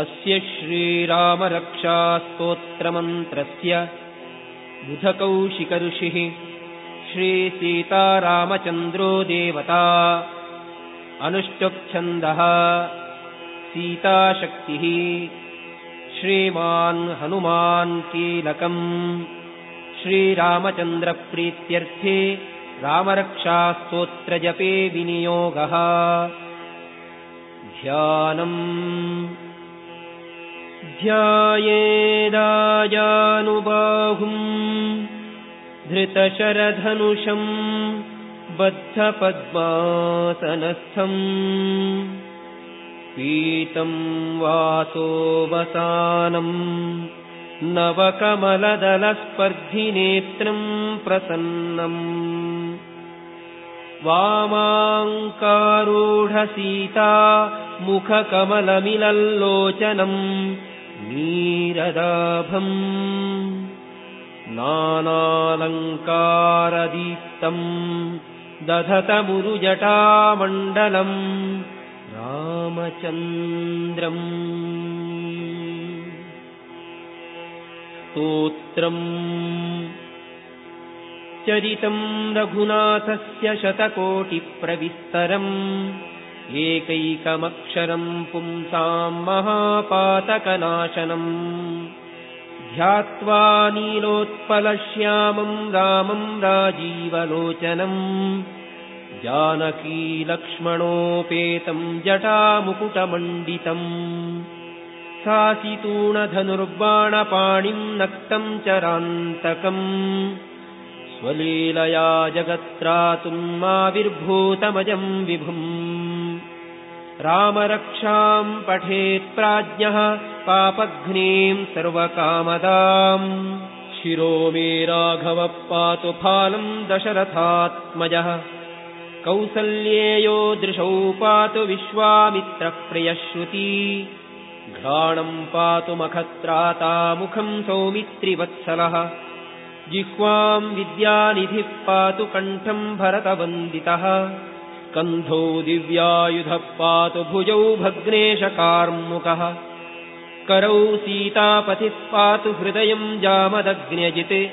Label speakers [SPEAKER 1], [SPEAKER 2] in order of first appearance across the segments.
[SPEAKER 1] अस्य श्रीरामरक्षास्तोत्रमन्त्रस्य बुधकौशिकऋषिः श्रीसीतारामचन्द्रो देवता अनुष्टुप्छन्दः सीताशक्तिः श्रीमान् हनुमान् कीलकम् श्रीरामचन्द्रप्रीत्यर्थे रामरक्षास्तोत्रजपे विनियोगः ध्यानम् ध्यायेदाजानुबाहुम् धृतशरधनुषम् बद्धपद्मासनस्थम् पीतम् वासोऽवसानम् नवकमलदलस्पर्धिनेत्रम् प्रसन्नम् वामाङ्कारूढसीता मुखकमलमिलल्लोचनम् नीरदाभम् नानालङ्कारदीप्तम्। दधतमुरुजटामण्डलम्। रामचन्द्रम्। स्तोत्रम्। चरितम् रघुनाथस्य शतकोटिप्रविस्तरम् एकैकमक्षरम् पुंसाम् महापातकनाशनम्। ध्यात्वा नीलोत्पलश्यामम् रामम् राजीवलोचनम्। जानकीलक्ष्मणोपेतम् जटामुकुटमण्डितम्। सासितूणधनुर्बाणपाणिम् नक्तम् चरान्तकम्। स्वलीलया जगत्रातुमाविर्भूतमजम् विभुम् रामरक्षाम् पठेत्प्राज्ञः पापघ्नीम् सर्वकामदाम्। शिरो मे राघवः पातु फालम् दशरथात्मजः। कौसल्येयो दृशौ पातु विश्वामित्रप्रियश्रुती। घ्राणम् पातु मखत्रातामुखम् सौमित्रिवत्सलः। जिह्वाम् विद्यानिधिः पातु कण्ठम् भरतवन्दितः स्कन्धौ दिव्यायुधः पातु भुजौ भग्नेशकार्मुकः। करौ सीतापतिः पातु हृदयम् जामदग्न्यजित्।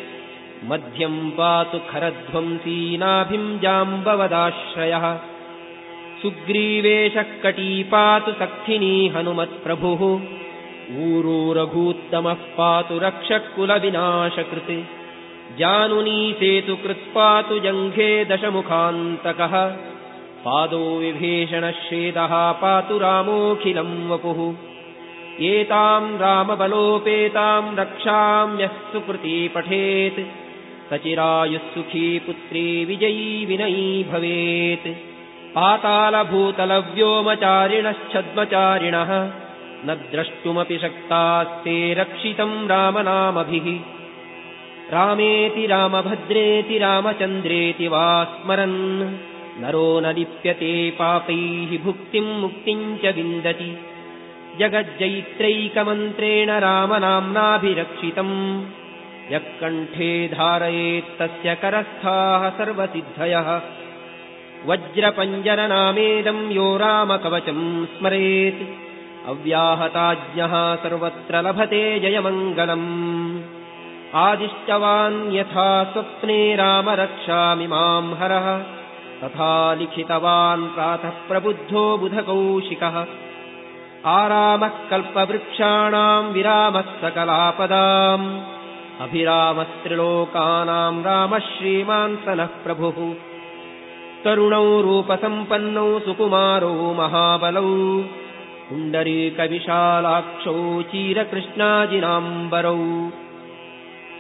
[SPEAKER 1] मध्यम् पातु खरध्वंसी नाभिम् जाम्बवदाश्रयः। सुग्रीवेशः कटी पातु सखिनी हनुमत्प्रभुः। ऊरू रघूत्तमः पातु रक्षकुलविनाशकृत्। जानुनी सेतुकृत्पातु जङ्घे दशमुखान्तकः पादो विभीषणश्वेदः पातु रामोऽखिलम् वपुः। एताम् रामबलोपेताम् रक्षाम् यः सुकृती पठेत्। सचिरायुः सुखी पुत्री विजयी विनयी भवेत्। पातालभूतलव्योमचारिणश्छद्मचारिणः न द्रष्टुमपि शक्तास्ते रक्षितम् रामनामभिः। रामेति रामभद्रेति रामचन्द्रेति वा स्मरन् नरो न लिप्यते पापैः भुक्तिम् मुक्तिम् च विन्दति। जगज्जैत्रैकमन्त्रेण रामनाम्नाभिरक्षितम्। यः कण्ठे धारयेत्तस्य करस्थाः सर्वसिद्धयः। वज्रपञ्जरनामेदम् यो रामकवचम् स्मरेत्। अव्याहताज्ञः सर्वत्र लभते जयमङ्गलम्। आदिष्टवान् यथा स्वप्ने राम रक्षामि माम् हरः तथा लिखितवान् प्रातः प्रबुद्धो बुधकौशिकः। आरामः कल्पवृक्षाणाम् विरामः सकलापदाम् अभिरामस्त्रिलोकानाम् रामः श्रीमान् सनः प्रभुः। तरुणौ रूपसम्पन्नौ सुकुमारौ महाबलौ। पुण्डरीकविशालाक्षौ चीरकृष्णाजिनाम्बरौ।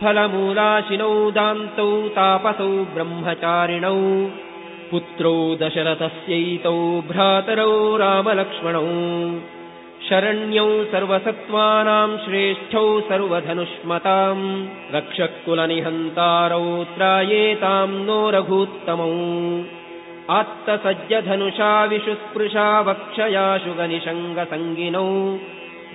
[SPEAKER 1] फलमूलाशिनौ दान्तौ तापसौ ब्रह्मचारिणौ पुत्रौ दशरथस्यैतौ भ्रातरौ रामलक्ष्मणौ। शरण्यौ सर्वसत्त्वानाम् श्रेष्ठौ सर्वधनुष्मताम्। रक्षकुलनिहन्तारौ त्रायेताम् नो रघूत्तमौ आत्तसज्जधनुषा विशुस्पृशा वक्षयाशु गनिषङ्गसङ्गिनौ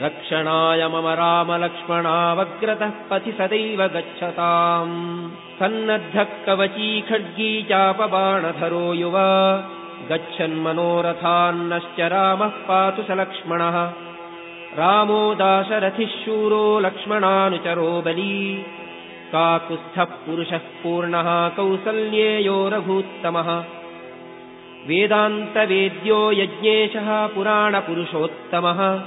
[SPEAKER 1] रक्षणाय मम रामलक्ष्मणावग्रतः पथि सदैव गच्छताम्। सन्नद्धः कवची खड्गी चापबाणधरो युवा। गच्छन्मनोरथान्नश्च रामः पातु स लक्ष्मणः। रामो दाशरथिः शूरो लक्ष्मणानुचरो बली। काकुत्स्थः पुरुषः पूर्णः कौसल्येयो रघूत्तमः वेदान्तवेद्यो यज्ञेशः पुराणपुरुषोत्तमः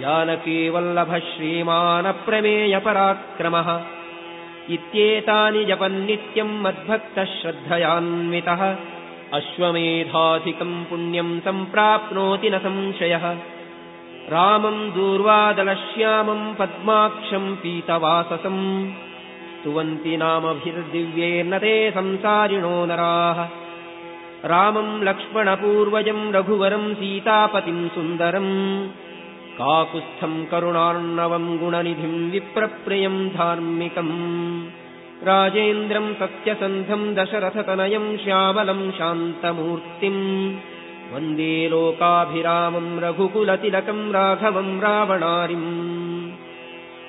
[SPEAKER 1] जानकीवल्लभः श्रीमानप्रमेयपराक्रमः इत्येतानि जपन्नित्यम् मद्भक्तः श्रद्धयान्वितः अश्वमेधाधिकम् पुण्यम् सम्प्राप्नोति न संशयः रामम् दूर्वादलश्यामम् पद्माक्षम् पीतवाससम् स्तुवन्ति नामभिर्दिव्येर्न ते संसारिणो नराः रामम् लक्ष्मणपूर्वजम् रघुवरम् सीतापतिम् सुन्दरम् काकुत्स्थम् करुणार्णवम् गुणनिधिम् विप्रप्रियम् धार्मिकम्। राजेन्द्रम् सत्यसन्धम् दशरथतनयम् श्यामलम् शान्तमूर्तिम्। वन्दे लोकाभिरामम् रघुकुलतिलकम् राघवम् रावणारिम्।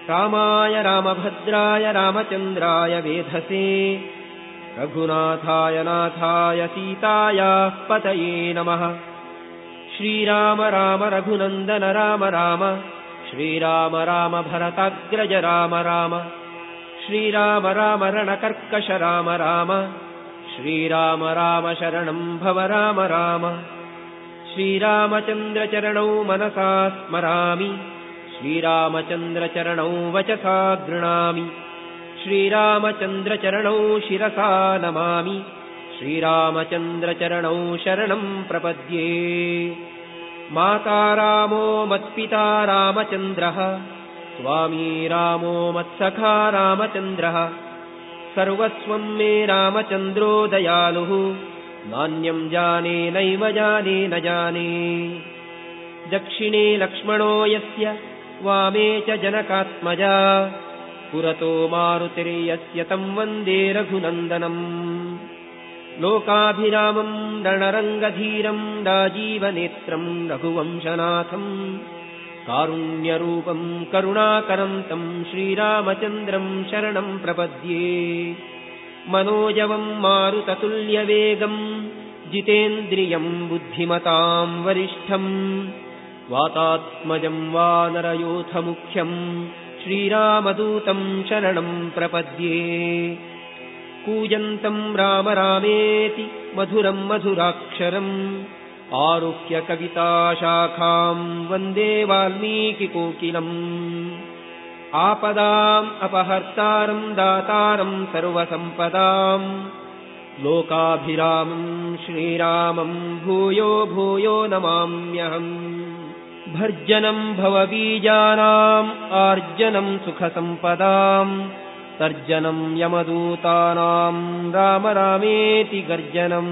[SPEAKER 1] रामाय रामभद्राय रामचन्द्राय वेधसे। रघुनाथाय नाथाय सीतायाः पतये नमः श्रीराम राम रघुनन्दन राम राम। श्रीराम राम भरताग्रज राम राम। श्रीराम राम रणकर्कश राम राम। श्रीराम राम शरणम् भव राम राम। श्रीरामचन्द्रचरणौ मनसा स्मरामि। श्रीरामचन्द्रचरणौ वचसा गृणामि। श्रीरामचन्द्रचरणौ शिरसा नमामि श्रीरामचन्द्रचरणौ शरणम् प्रपद्ये। माता रामो मत्पिता रामचन्द्रः स्वामी रामो मत्सखा रामचन्द्रः सर्वस्वम् मे रामचन्द्रो दयालुः नान्यम् जाने नैव जाने न जाने। दक्षिणे लक्ष्मणो यस्य वामे च जनकात्मजा पुरतो मारुतिर्यस्य तम् वन्दे रघुनन्दनम् लोकाभिरामम् रणरङ्गधीरम् राजीवनेत्रम् रघुवंशनाथम् कारुण्यरूपम् करुणाकरम् तम् श्रीरामचन्द्रम् शरणम् प्रपद्ये। मनोजवम् मारुततुल्यवेगम् जितेन्द्रियम् बुद्धिमताम् वरिष्ठम् वातात्मजम् वानरयोथमुख्यम् श्रीरामदूतम् शरणम् प्रपद्ये कूजन्तम् राम रामेति मधुरम् मधुराक्षरम्। आरुह्य कविताशाखाम् वन्दे वाल्मीकिकोकिलम्। आपदाम् अपहर्तारम् दातारम् सर्वसम्पदाम्। लोकाभिरामम् श्रीरामम् भूयो भूयो नमाम्यहम्। भर्जनम् भवबीजानाम् आर्जनम् सुखसम्पदाम् तर्जनम् यमदूतानाम् राम रामेति गर्जनम्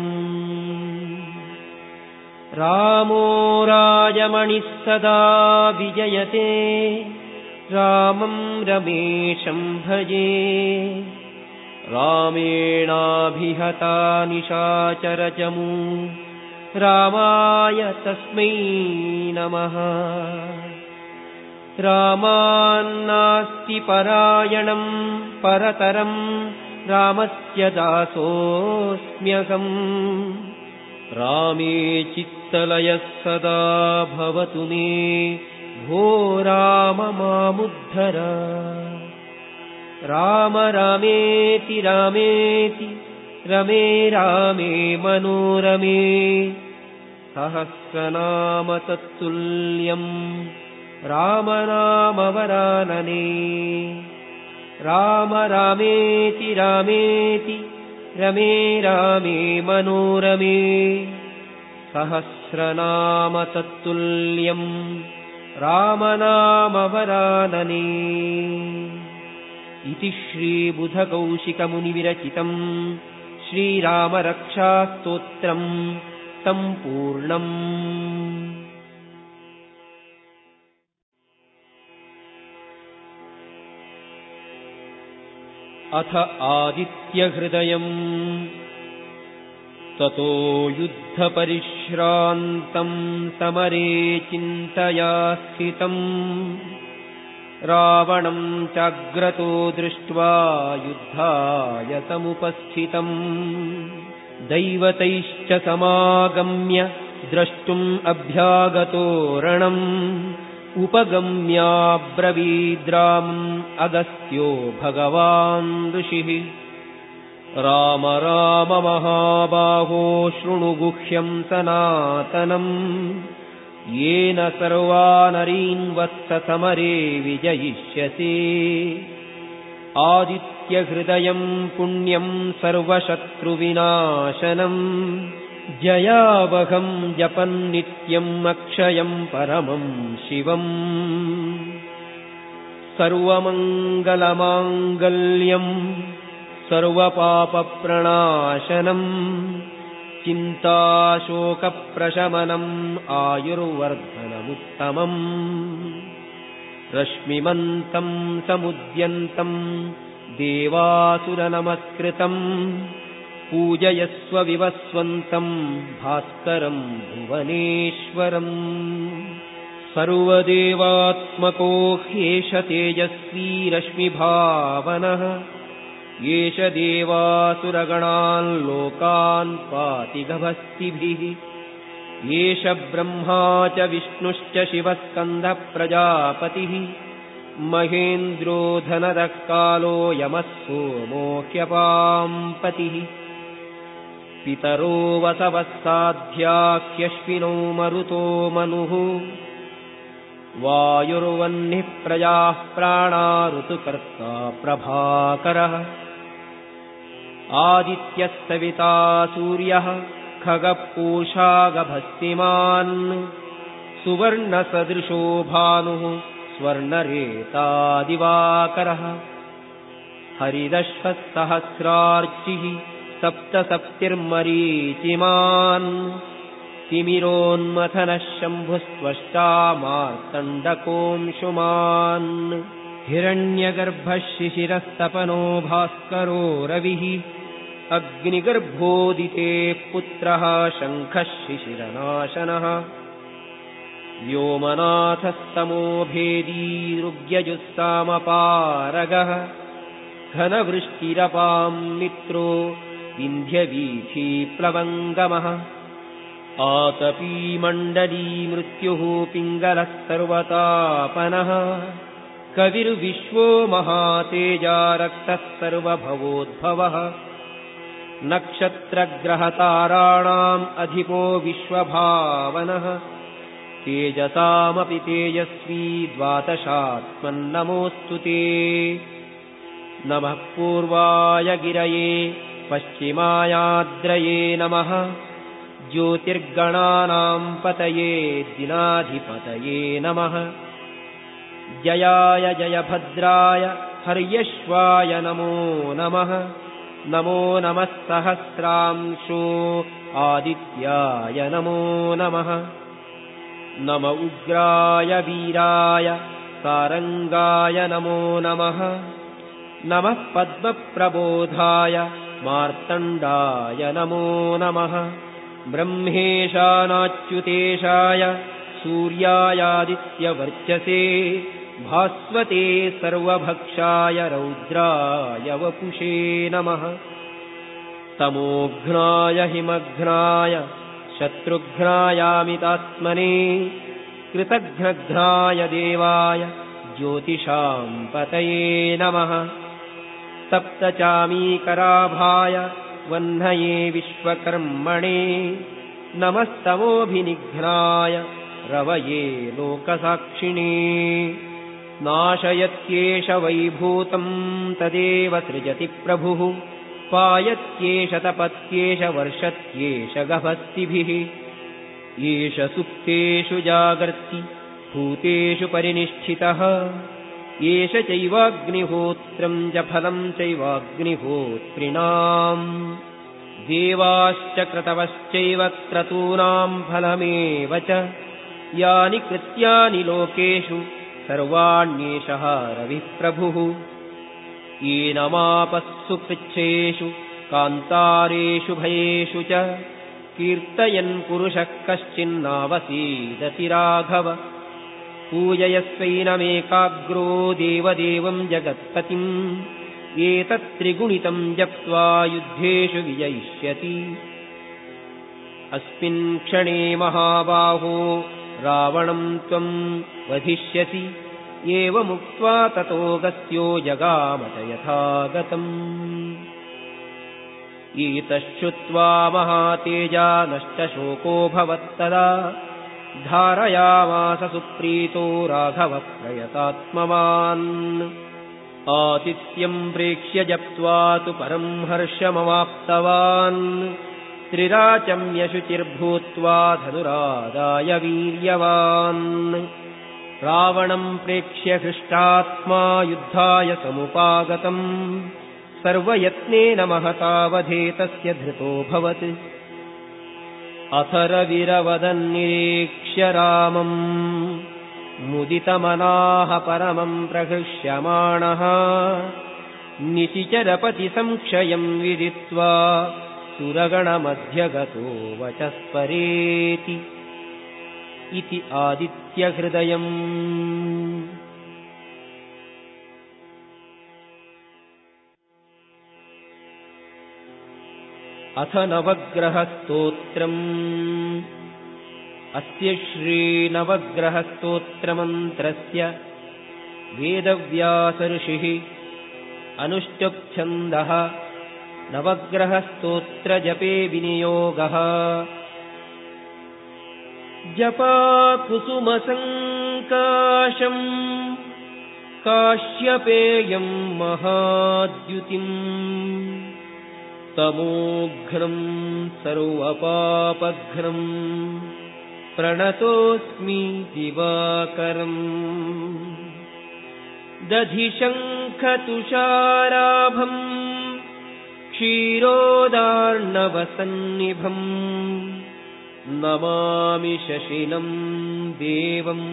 [SPEAKER 1] रामो राजमणिः सदा विजयते रामम् रमेशम् भजे। रामेणाभिहता निशाचरचमू रामाय तस्मै नमः रामान्नास्ति परायणम् परतरम् रामस्य दासोऽस्म्यहम्। रामे चित्तलयः सदा भवतु मे। भो राम मामुद्धर। राम रामेति रामेति रमे रामे मनोरमे। सहस्रनाम तत्तुल्यम् राम रामवरानने राम रामेति रामेति रमे रामे मनोरमे। सहस्रनाम तत्तुल्यम् रामनामवरानने इति श्रीबुधकौशिकमुनिविरचितम् श्रीरामरक्षास्तोत्रम् सम्पूर्णम् अथ आदित्यहृदयम्। ततो युद्धपरिश्रान्तम् समरे चिन्तया स्थितम्। रावणम् चाग्रतो दृष्ट्वा युद्धाय समुपस्थितम् दैवतैश्च समागम्य द्रष्टुम् अभ्यागतो रणम् उपगम्याब्रवीद्रामम् अगस्त्यो भगवान् ऋषिः। राम राम महाबाहो शृणु गुह्यम् सनातनम्। येन सर्वानरीन् वत्समरे विजयिष्यसि। आदित्यहृदयम् पुण्यम् सर्वशत्रुविनाशनम् जयावहम् जपन्नित्यम् अक्षयम् परमम् शिवम्। सर्वमङ्गलमाङ्गल्यम् सर्वपापप्रणाशनम् चिन्ताशोकप्रशमनम् आयुर्वर्धनमुत्तमम्। रश्मिमन्तम् समुद्यन्तम् देवासुरनमस्कृतम् पूजयस्व विवस्वन्तम् भास्करम् भुवनेश्वरम्। सर्वदेवात्मको ह्येष तेजस्वी रश्मिभावनः। एष देवासुरगणान् लोकान् पाति गभस्तिभिः एष ब्रह्मा च विष्णुश्च शिवस्कन्धः प्रजापतिः महेन्द्रो धनदः कालो यमः सोमोह्यपाम्पतिः पितरो वसवः साध्याह्यश्विनो मरुतो मनुः। वायुर्वह्निः प्रजाः प्राणा ऋतुकर्ता प्रभाकरः। आदित्यस्तविता सूर्यः खगपूषागभस्तिमान्। सुवर्णसदृशो भानुः स्वर्णरेतादिवाकरः। हरिदश्वसहस्रार्चिः सप्तसप्तिर्मरीचिमान् तिमिरोन्मथनः शम्भुस्त्वष्टा मार्तण्डकोऽंशुमान् हिरण्यगर्भः शिशिरस्तपनो भास्करो रविः अग्निगर्भोदिते पुत्रः शङ्खः शिशिरनाशनः व्योमनाथस्तमोभेदीरुग्यजुस्सामपारगः घनवृष्टिरपाम् मित्रो विन्ध्यवीथीप्लवङ्गमः आतपीमण्डली मृत्युः पिङ्गलः सर्वतापनः कविर्विश्वो महातेजा रक्तः सर्वभवोद्भवः। नक्षत्रग्रहताराणाम् अधिपो विश्वभावनः। तेजसामपि तेजस्वी द्वादशात्मन्नमोऽस्तु ते। नमः पूर्वाय गिरये पश्चिमायाद्रये नमः। ज्योतिर्गणानाम् पतये दिनाधिपतये नमः। जयाय जयभद्राय हर्यश्वाय नमो नमः। नमो नमः सहस्रांशो आदित्याय नमो नमः। नम उग्राय वीराय सारङ्गाय नमो नमः। नमः पद्मप्रबोधाय मार्तण्डाय नमो नमः। ब्रह्मेशानाच्युतेशाय सूर्यायादित्यवर्चसे भास्वते सर्वभक्षाय रौद्राय वपुषे नमः। तमोघ्नाय हिमघ्नाय शत्रुघ्नायामितात्मने कृतघ्नघ्नाय देवाय ज्योतिषाम् पतये नमः सप्तचामीकराभाय वह्नये विश्वकर्मणे नमस्तमोऽभिनिघ्नाय रवये लोकसाक्षिणे नाशयत्येष वैभूतम् तदेव सृजति प्रभुः पायत्येष तपत्येष वर्षत्येष गभस्तिभिः एष सुप्तेषु जागर्ति भूतेषु परिनिष्ठितः एष चैवाग्निहोत्रम् च फलम् चैवाग्निहोत्रिणाम्। देवाश्च क्रतवश्चैव क्रतूनाम् फलमेव च। यानि कृत्यानि लोकेषु सर्वाण्येषः रविः प्रभुः येनमापःसु पृच्छेषु कान्तारेषु भयेषु च। कीर्तयन् पुरुषः कश्चिन्नावसीदति राघव पूजयस्वैनमेकाग्रो देवदेवम् जगत्पतिम्। एतत्त्रिगुणितम् जप्त्वा युद्धेषु विजयिष्यति। अस्मिन् क्षणे महाबाहो रावणम् त्वम् वधिष्यसि। एवमुक्त्वा ततो गस्यो जगामत यथा गतम् ईतश्रुत्वा महातेजा नष्टशोकोऽभवत्तदा धारयामास सुप्रीतो प्रयतात्मवान् आतिथ्यम् प्रेक्ष्य जप्त्वा तु परम् हर्षमवाप्तवान्। त्रिराचम्यशुचिर्भूत्वा धनुरादाय वीर्यवान्। रावणम् प्रेक्ष्य हृष्टात्मा युद्धाय समुपागतम्। सर्वयत्नेन महतावधेतस्य धृतोऽभवत् अथरविरवदन्निरीक्ष्य रामम्। मुदितमनाः परमम् प्रहृष्यमाणः। निशिचरपतिसंक्षयम् विदित्वा सुरगणमध्यगतो वचस्परेति। इति आदित्यहृदयम् अथ नवग्रहस्तोत्रम्। अस्य श्रीनवग्रहस्तोत्रमन्त्रस्य वेदव्यासऋषिः अनुष्टुप्छन्दः नवग्रहस्तोत्रजपे विनियोगः। जपाकुसुमसङ्काशम् काश्यपेयम् महाद्युतिम् तमोघ्नम् सर्वपापघ्नम् प्रणतोऽस्मि दिवाकरम्। दधिशङ्खतुषाराभम् क्षीरोदार्णवसन्निभम् नमामि शशिनम् देवम्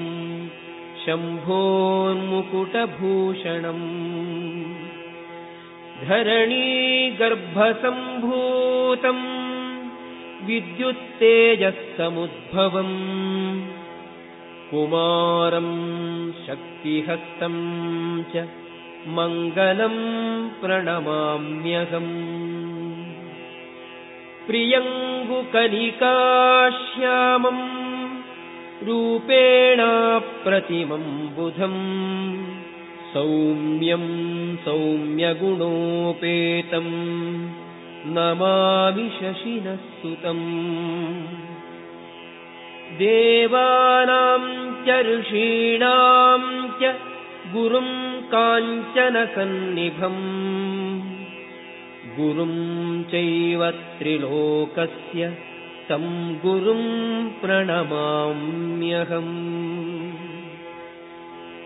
[SPEAKER 1] शम्भोन्मुकुटभूषणम् धरणीगर्भसम्भूतम् विद्युत्तेजःसमुद्भवम् कुमारम् शक्तिहस्तम् च मङ्गलम् प्रणमाम्यहम्। प्रियङ्गुकलिकाश्यामम् रूपेणाप्रतिमम् बुधम् सौम्यम् सौम्यगुणोपेतम् नमामि शशिनः सुतम्। देवानाम् च ऋषीणाम् च गुरुम् काञ्चनसन्निभम्। गुरुम् चैव त्रिलोकस्य तम् गुरुम् प्रणमाम्यहम्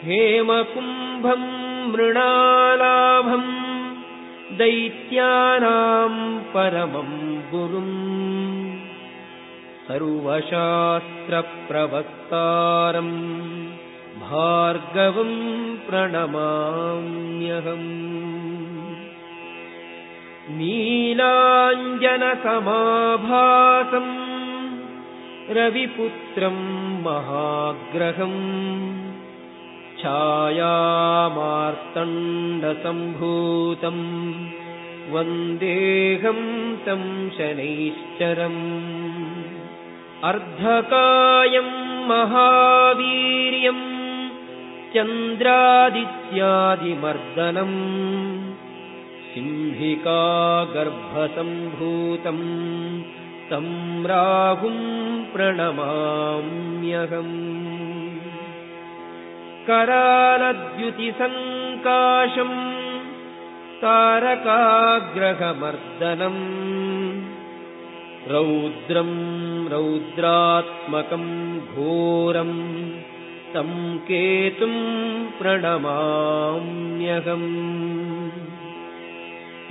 [SPEAKER 1] हेमकुम्भम् मृणालाभम् दैत्यानाम् परमम् गुरुम्। सर्वशास्त्रप्रवक्तारम् भार्गवम् प्रणमाम्यहम्। नीलाञ्जनसमाभासम् रविपुत्रम् महाग्रहम् छायामार्तण्डसम्भूतम् वन्देहम् तम् शनैश्चरम्। अर्धकायम् महावीर्यम्। चन्द्रादित्यादिमर्दनम्। सिंहिकागर्भसम्भूतम् तम् राहुम् प्रणमाम्यहम् करालद्युतिसङ्काशम् तारकाग्रहमर्दनम् रौद्रम् रौद्रात्मकम् घोरम् तम् केतुम् प्रणमाम्यहम्।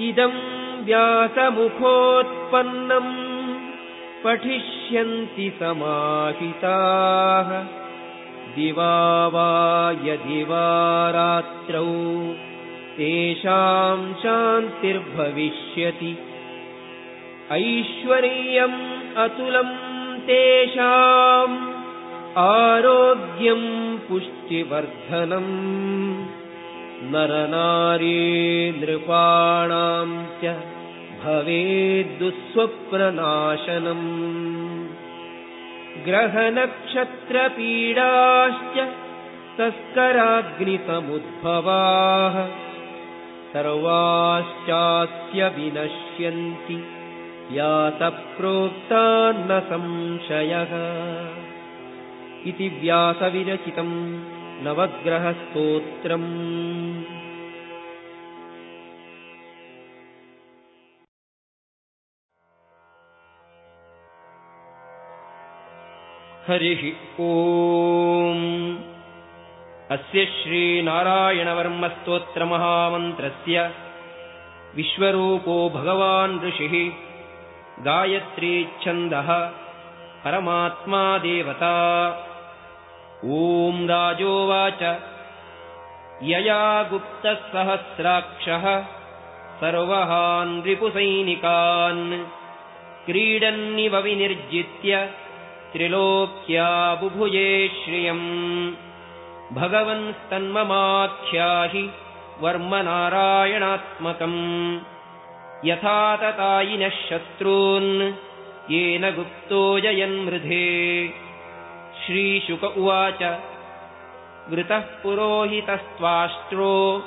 [SPEAKER 1] इदम् व्यासमुखोत्पन्नम् पठिष्यन्ति समाहिताः दिवा वा यदि वा रात्रौ तेषाम् शान्तिर्भविष्यति। ऐश्वर्यम् अतुलम् तेषाम् आरोग्यम् पुष्टिवर्धनम्। नरनारी नृपाणाम् च भवेद्दुःस्वप्ननाशनम् ग्रहनक्षत्रपीडाश्च तस्कराग्निसमुद्भवाः सर्वाश्चास्य विनश्यन्ति व्यासप्रोक्तान्न संशयः। इति व्यासविरचितम् नवग्रहस्तोत्रम् हरिः ओम्। अस्य श्रीनारायणवर्मस्तोत्रमहामन्त्रस्य विश्वरूपो भगवान् ऋषिः गायत्रीच्छन्दः परमात्मा देवता। ॐ राजोवाच। यया गुप्तसहस्राक्षः सर्वहान् रिपुसैनिकान् क्रीडन्निव विनिर्जित्य त्रिलोक्या बुभुजे श्रियम्। भगवन्स्तन्ममाख्याहि वर्मनारायणात्मकम्। यथा ततायिनः शत्रून् येन गुप्तो जयन्मृधे। श्रीशुक उवाच वृतः पुरोहितस्त्वाष्ट्रो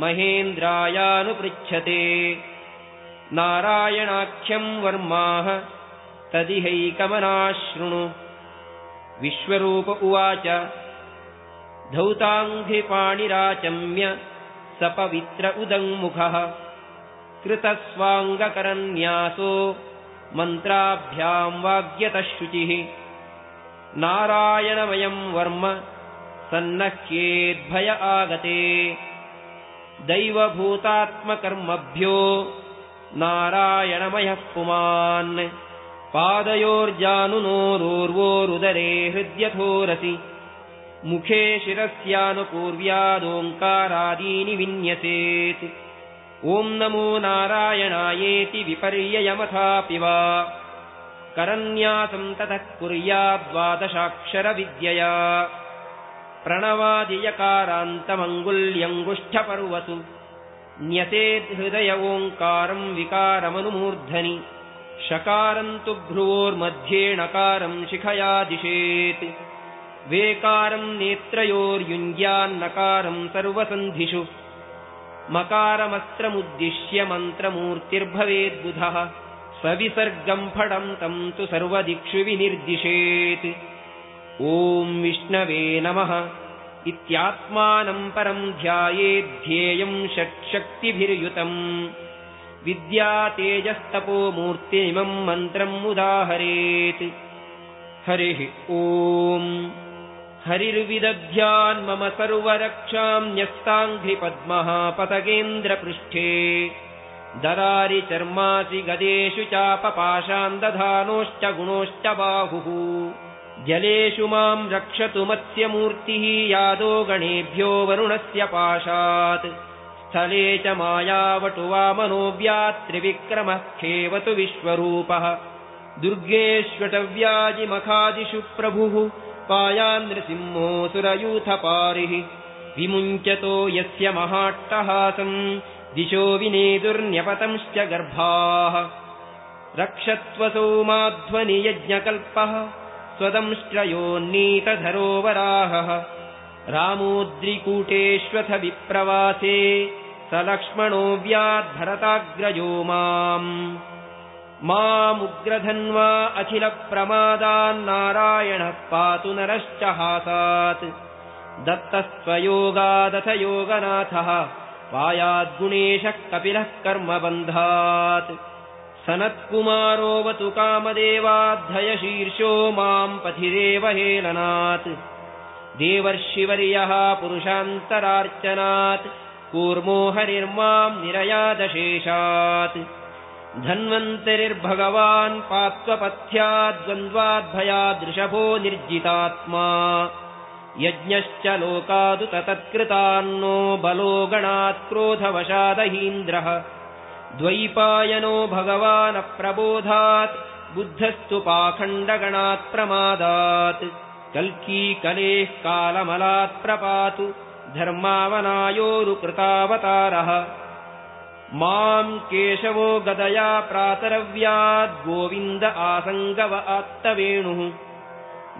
[SPEAKER 1] महेन्द्रायानुपृच्छते। नारायणाख्यम् वर्माः तदिहैकमनाशृणु। विश्वरूप उवाच धौताङ्घ्रिपाणिराचम्य स पवित्र उदङ्मुखः। कृतस्वाङ्गकरन्यासो मन्त्राभ्याम् वाग्यतः शुचिः नारायणमयम् वर्म सन्नह्येद्भय आगते। दैवभूतात्मकर्मभ्यो नारायणमयः पुमान् पादयोर्जानुनोरोर्वोरुदरे हृद्यथोरसि। मुखे शिरस्यानुपूर्व्यादोङ्कारादीनि विन्यसेत्। ॐ नमो नारायणायेति विपर्ययमथापि वा। करन्यासम् ततः कुर्याद्वादशाक्षरविद्यया प्रणवादियकारान्तमङ्गुल्यङ्गुष्ठपर्वसु। न्यसेद्हृदय ओङ्कारम् विकारमनुमूर्धनि शकारम् तु भ्रुवोर्मध्ये णकारम् शिखया दिशेत् वेकारम् नेत्रयोर्युञ्ज्यान्नकारम् सर्वसन्धिषु। मकारमस्त्रमुद्दिश्य मन्त्रमूर्तिर्भवेद्बुधः। सविसर्गम् फडम् तम् तु सर्वदिक्षु विनिर्दिशेत्। ॐ विष्णवे नमः। इत्यात्मानम् परम् ध्यायेद्धेयम् षट्शक्तिभिर्युतम् विद्यातेजस्तपो मूर्तिमिमम् मन्त्रम् उदाहरेत्। हरिः ॐ। हरिर्विदध्यान्मम सर्वरक्षाम् न्यस्ताङ्घ्रिपद्मः पतगेन्द्रपृष्ठे दरारि चर्मासि गदेषु चापपाशान् दधानोश्च गुणोश्च बाहुः। जलेषु माम् रक्षतु मत्स्यमूर्तिः यादो गणेभ्यो वरुणस्य पाशात् स्थले च मायावटु वामनोऽव्यात्रिविक्रमः खेवतु विश्वरूपः। दुर्गेष्वटव्याजिमखादिषु प्रभुः पायान्नृसिंहोऽसुरयूथपारिः विमुञ्चतो यस्य महाट्टहासम् दिशो विनेदुर्न्यपतंश्च गर्भाः। रक्षत्वसौ माध्वनियज्ञकल्पः स्वदंष्ट्रयोन्नीतधरो वराहः रामोद्रिकूटेष्वथ विप्रवासे स लक्ष्मणो व्याद्भरताग्रजो माम्। मामुग्रधन्वा अखिलप्रमादान्नारायणः पातु नरश्च हासात्। दत्तस्त्वयोगादथ योगनाथः पायाद्गुणेशः कपिलः कर्मबन्धात्। सनत्कुमारोऽवतु कामदेवाद्धयशीर्षो माम् पथिरेव हेलनात् देवर्षिवर्यः पुरुषान्तरार्चनात् कूर्मो हरिर्माम् निरयादशेषात्। धन्वन्तरिर्भगवान् पात्वपथ्याद्वन्द्वाद्भयादृषभो निर्जितात्मा। यज्ञश्च लोकादुत तत्कृतान्नो बलो गणात् क्रोधवशादहीन्द्रः। द्वैपायनो भगवानप्रबोधात् बुद्धस्तु पाखण्डगणात् प्रमादात् कल्की कलेः कालमलात् प्रपातु धर्मावनायोरुकृतावतारः माम् केशवो गदया प्रातरव्याद्गोविन्द आसङ्गव आत्तवेणुः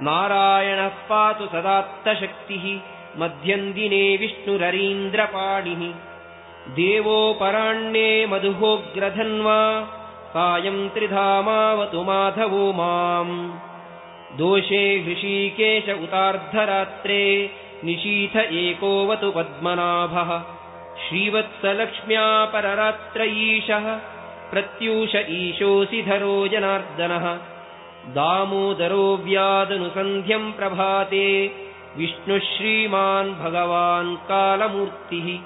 [SPEAKER 1] नारायणः पातु सदात्तशक्तिः मध्यन्दिने विष्णुररीन्द्रपाणिः। देवोपराण्ये मधुहोग्रधन्वा सायम् त्रिधामावतु माधवो माम् दोषे हृषीकेश उतार्धरात्रे निशीथ एकोऽवतु पद्मनाभः। श्रीवत्सलक्ष्म्या पररात्र ईशः प्रत्यूष ईशोऽसि धरो जनार्दनः। दामोदरो व्यादनुसन्ध्यम् प्रभाते विष्णुः श्रीमान् भगवान् कालमूर्तिः।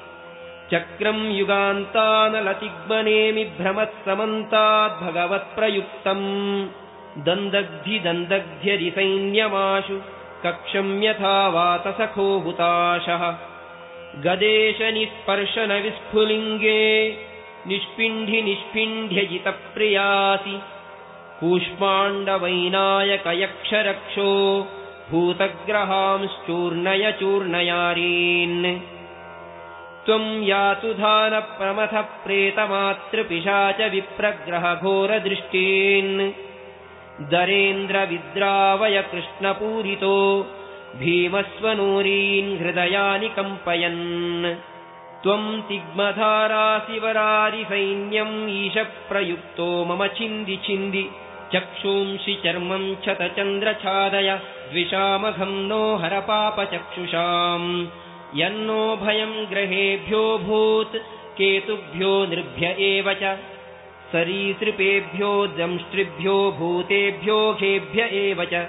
[SPEAKER 1] चक्रम् युगान्तानलतिग्मनेमि भ्रमत्समन्ताद्भगवत्प्रयुक्तम् दन्दग्धि दन्दग्ध्यरिसैन्यमाशु कक्षम् वातसखो हुताशः। गदेशनिस्पर्शनविस्फुलिङ्गे निष्पिण्ढि निष्पिण्ढ्यजितप्रियासि कूष्माण्डवैनायकयक्षरक्षो भूतग्रहांश्चूर्णय चूर्णयारीन् त्वम् यातु धानप्रमथः प्रेतमातृपिशाच विप्रग्रहघोरदृष्टीन् दरेन्द्रविद्रावय कृष्णपूरितो भीमस्वनूरीन् हृदयानि कम्पयन्। त्वम् तिग्मधाराशिवरारिसैन्यम् ईशप्रयुक्तो मम छिन्दि छिन्दि। चक्षूंषि चर्मम् क्षतचन्द्रछादय द्विषामघम् नो हरपापचक्षुषाम्। यन्नो भयम् ग्रहेभ्योऽभूत् केतुभ्यो नृभ्य एव च सरीसृपेभ्यो दंष्ट्रिभ्यो भूतेभ्यो घेभ्य एव च।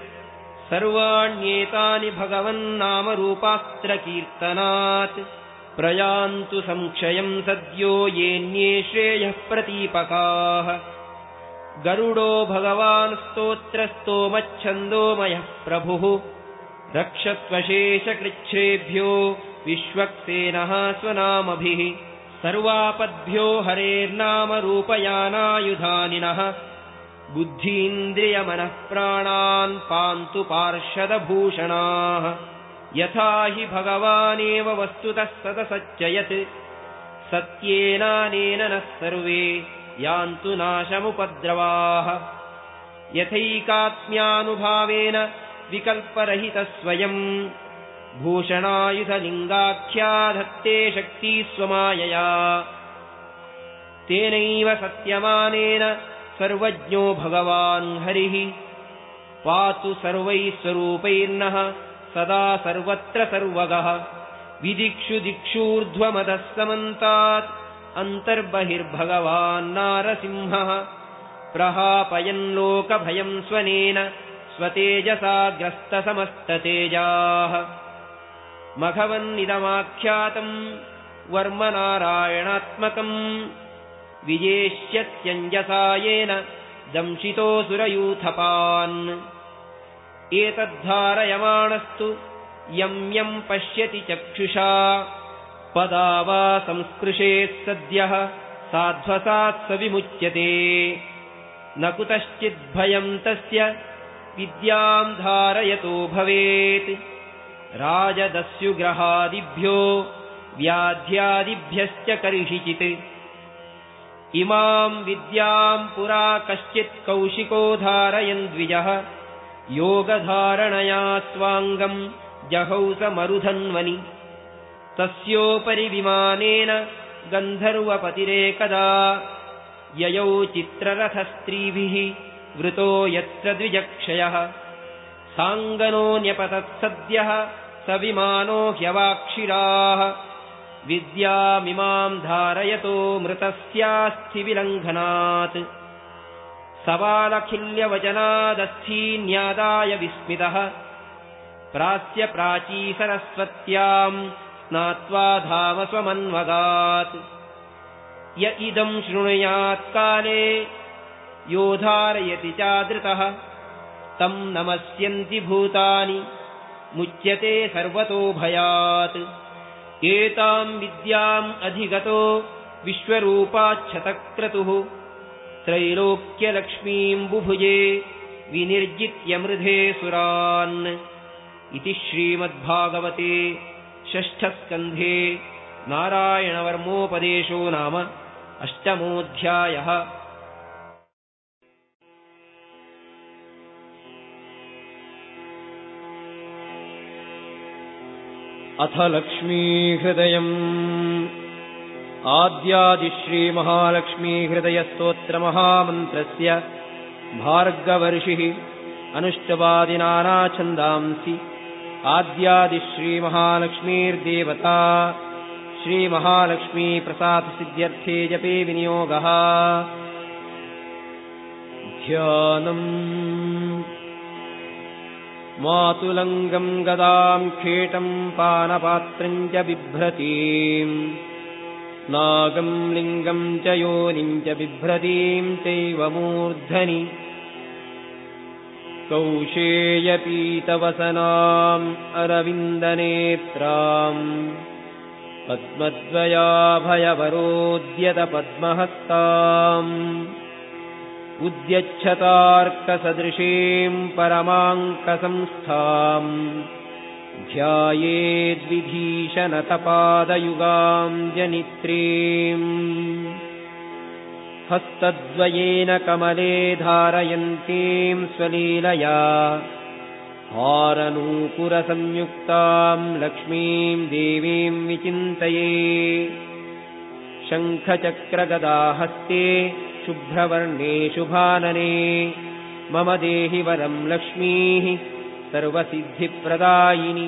[SPEAKER 1] सर्वाण्येतानि भगवन्नामरूपास्त्रकीर्तनात्। प्रयान्तु संक्षयम् सद्यो येऽन्ये श्रेयः प्रतीपकाः। गरुडो भगवान् स्तोत्रस्तोमच्छन्दोमयः प्रभुः। रक्षत्वशेषकृच्छ्रेभ्यो विश्वक्सेनः स्वनामभिः सर्वापद्भ्यो हरेर्नामरूपयानायुधानिनः। बुद्धीन्द्रियमनः प्राणान् पान्तु पार्षदभूषणाः। यथा हि भगवानेव वस्तुतः सदसच्च यत् सत्येनानेन नः सर्वे यान्तु नाशमुपद्रवाः। यथैकात्म्यानुभावेन विकल्परहितः स्वयम् भूषणायुधलिङ्गाख्याधत्ते शक्ती स्वमायया तेनैव सत्यमानेन सर्वज्ञो भगवान् हरिः। पातु सर्वैः स्वरूपैर्नः सदा सर्वत्र सर्वगः। विदिक्षु दिक्षूर्ध्वमदः समन्तात् अन्तर्बहिर्भगवान्नारसिंहः प्रहापयन्लोकभयम् स्वनेन स्वतेजसा ग्रस्तसमस्ततेजाः मघवन्निदमाख्यातम् वर्मनारायणात्मकम् विजेष्यत्यञ्जसा येन दंशितोऽसुरयूथपान् एतद्धारयमाणस्तु यम् यम् पश्यति चक्षुषा। पदा वा संस्पृशेत् सद्यः साध्वसात् स विमुच्यते न कुतश्चिद्भयम् तस्य विद्याम् धारयतो भवेत् राजदस्युग्रहादिभ्यो व्याध्यादिभ्यश्च कर्षिचित्। इमाम् विद्याम् पुरा कश्चित् कौशिको धारयन् द्विजः। योगधारणया स्वाङ्गम् जहौसमरुधन्वनि तस्योपरि विमानेन गन्धर्वपतिरेकदा ययौ चित्ररथस्त्रीभिः वृतो यत्र द्विजक्षयः। साङ्गनोऽन्यपतत्सद्यः स विमानो ह्यवाक्षिराः। विद्यामिमाम् धारयतो मृतस्यास्थिविलङ्घनात्। सबालखिल्यवचनादस्थीन्यादाय विस्मितः। प्रास्य प्राची सरस्वत्याम् स्नात्वा धाम स्वमन्वगात् य इदम् शृणुयात्काले यो धारयति चादृतः। तम् नमस्यन्ति भूतानि मुच्यते सर्वतो भयात्। एताम् विद्याम् अधिगतो विश्वरूपाच्छतक्रतुः। त्रैलोक्यलक्ष्मीम् बुभुजे विनिर्जित्यमृधे सुरान्। इति श्रीमद्भागवते षष्ठस्कन्धे नारायणवर्मोपदेशो नाम अष्टमोऽध्यायः
[SPEAKER 2] अथ लक्ष्मीहृदयम्। आद्यादिश्रीमहालक्ष्मीहृदयस्तोत्रमहामन्त्रस्य भार्गवर्षिः अनुष्टवादिनानाछन्दांसि। आद्यादिश्रीमहालक्ष्मीर्देवता श्रीमहालक्ष्मीप्रसादसिद्ध्यर्थे जपे विनियोगः। ध्यानम् मातुलङ्गम् गदाम् खेटम् पानपात्रम् च बिभ्रतीम् नागम् लिङ्गम् च योनिम् च बिभ्रतीम् चैव मूर्धनि कौशेयपीतवसनाम् अरविन्दनेत्राम्। पद्मद्वयाभयवरोद्यतपद्महस्ताम् उद्यच्छतार्कसदृशीम् परमाङ्कसंस्थाम् ध्यायेद्विधीशनतपादयुगाम् जनित्रीम्। हस्तद्वयेन कमले धारयन्तीम् स्वलीलया हारनूपुरसंयुक्ताम् लक्ष्मीम् देवीम् विचिन्तये। शङ्खचक्रगदाहस्ते शुभ्रवर्णे शुभानने मम देहि वरम् लक्ष्मीः सर्वसिद्धिप्रदायिनि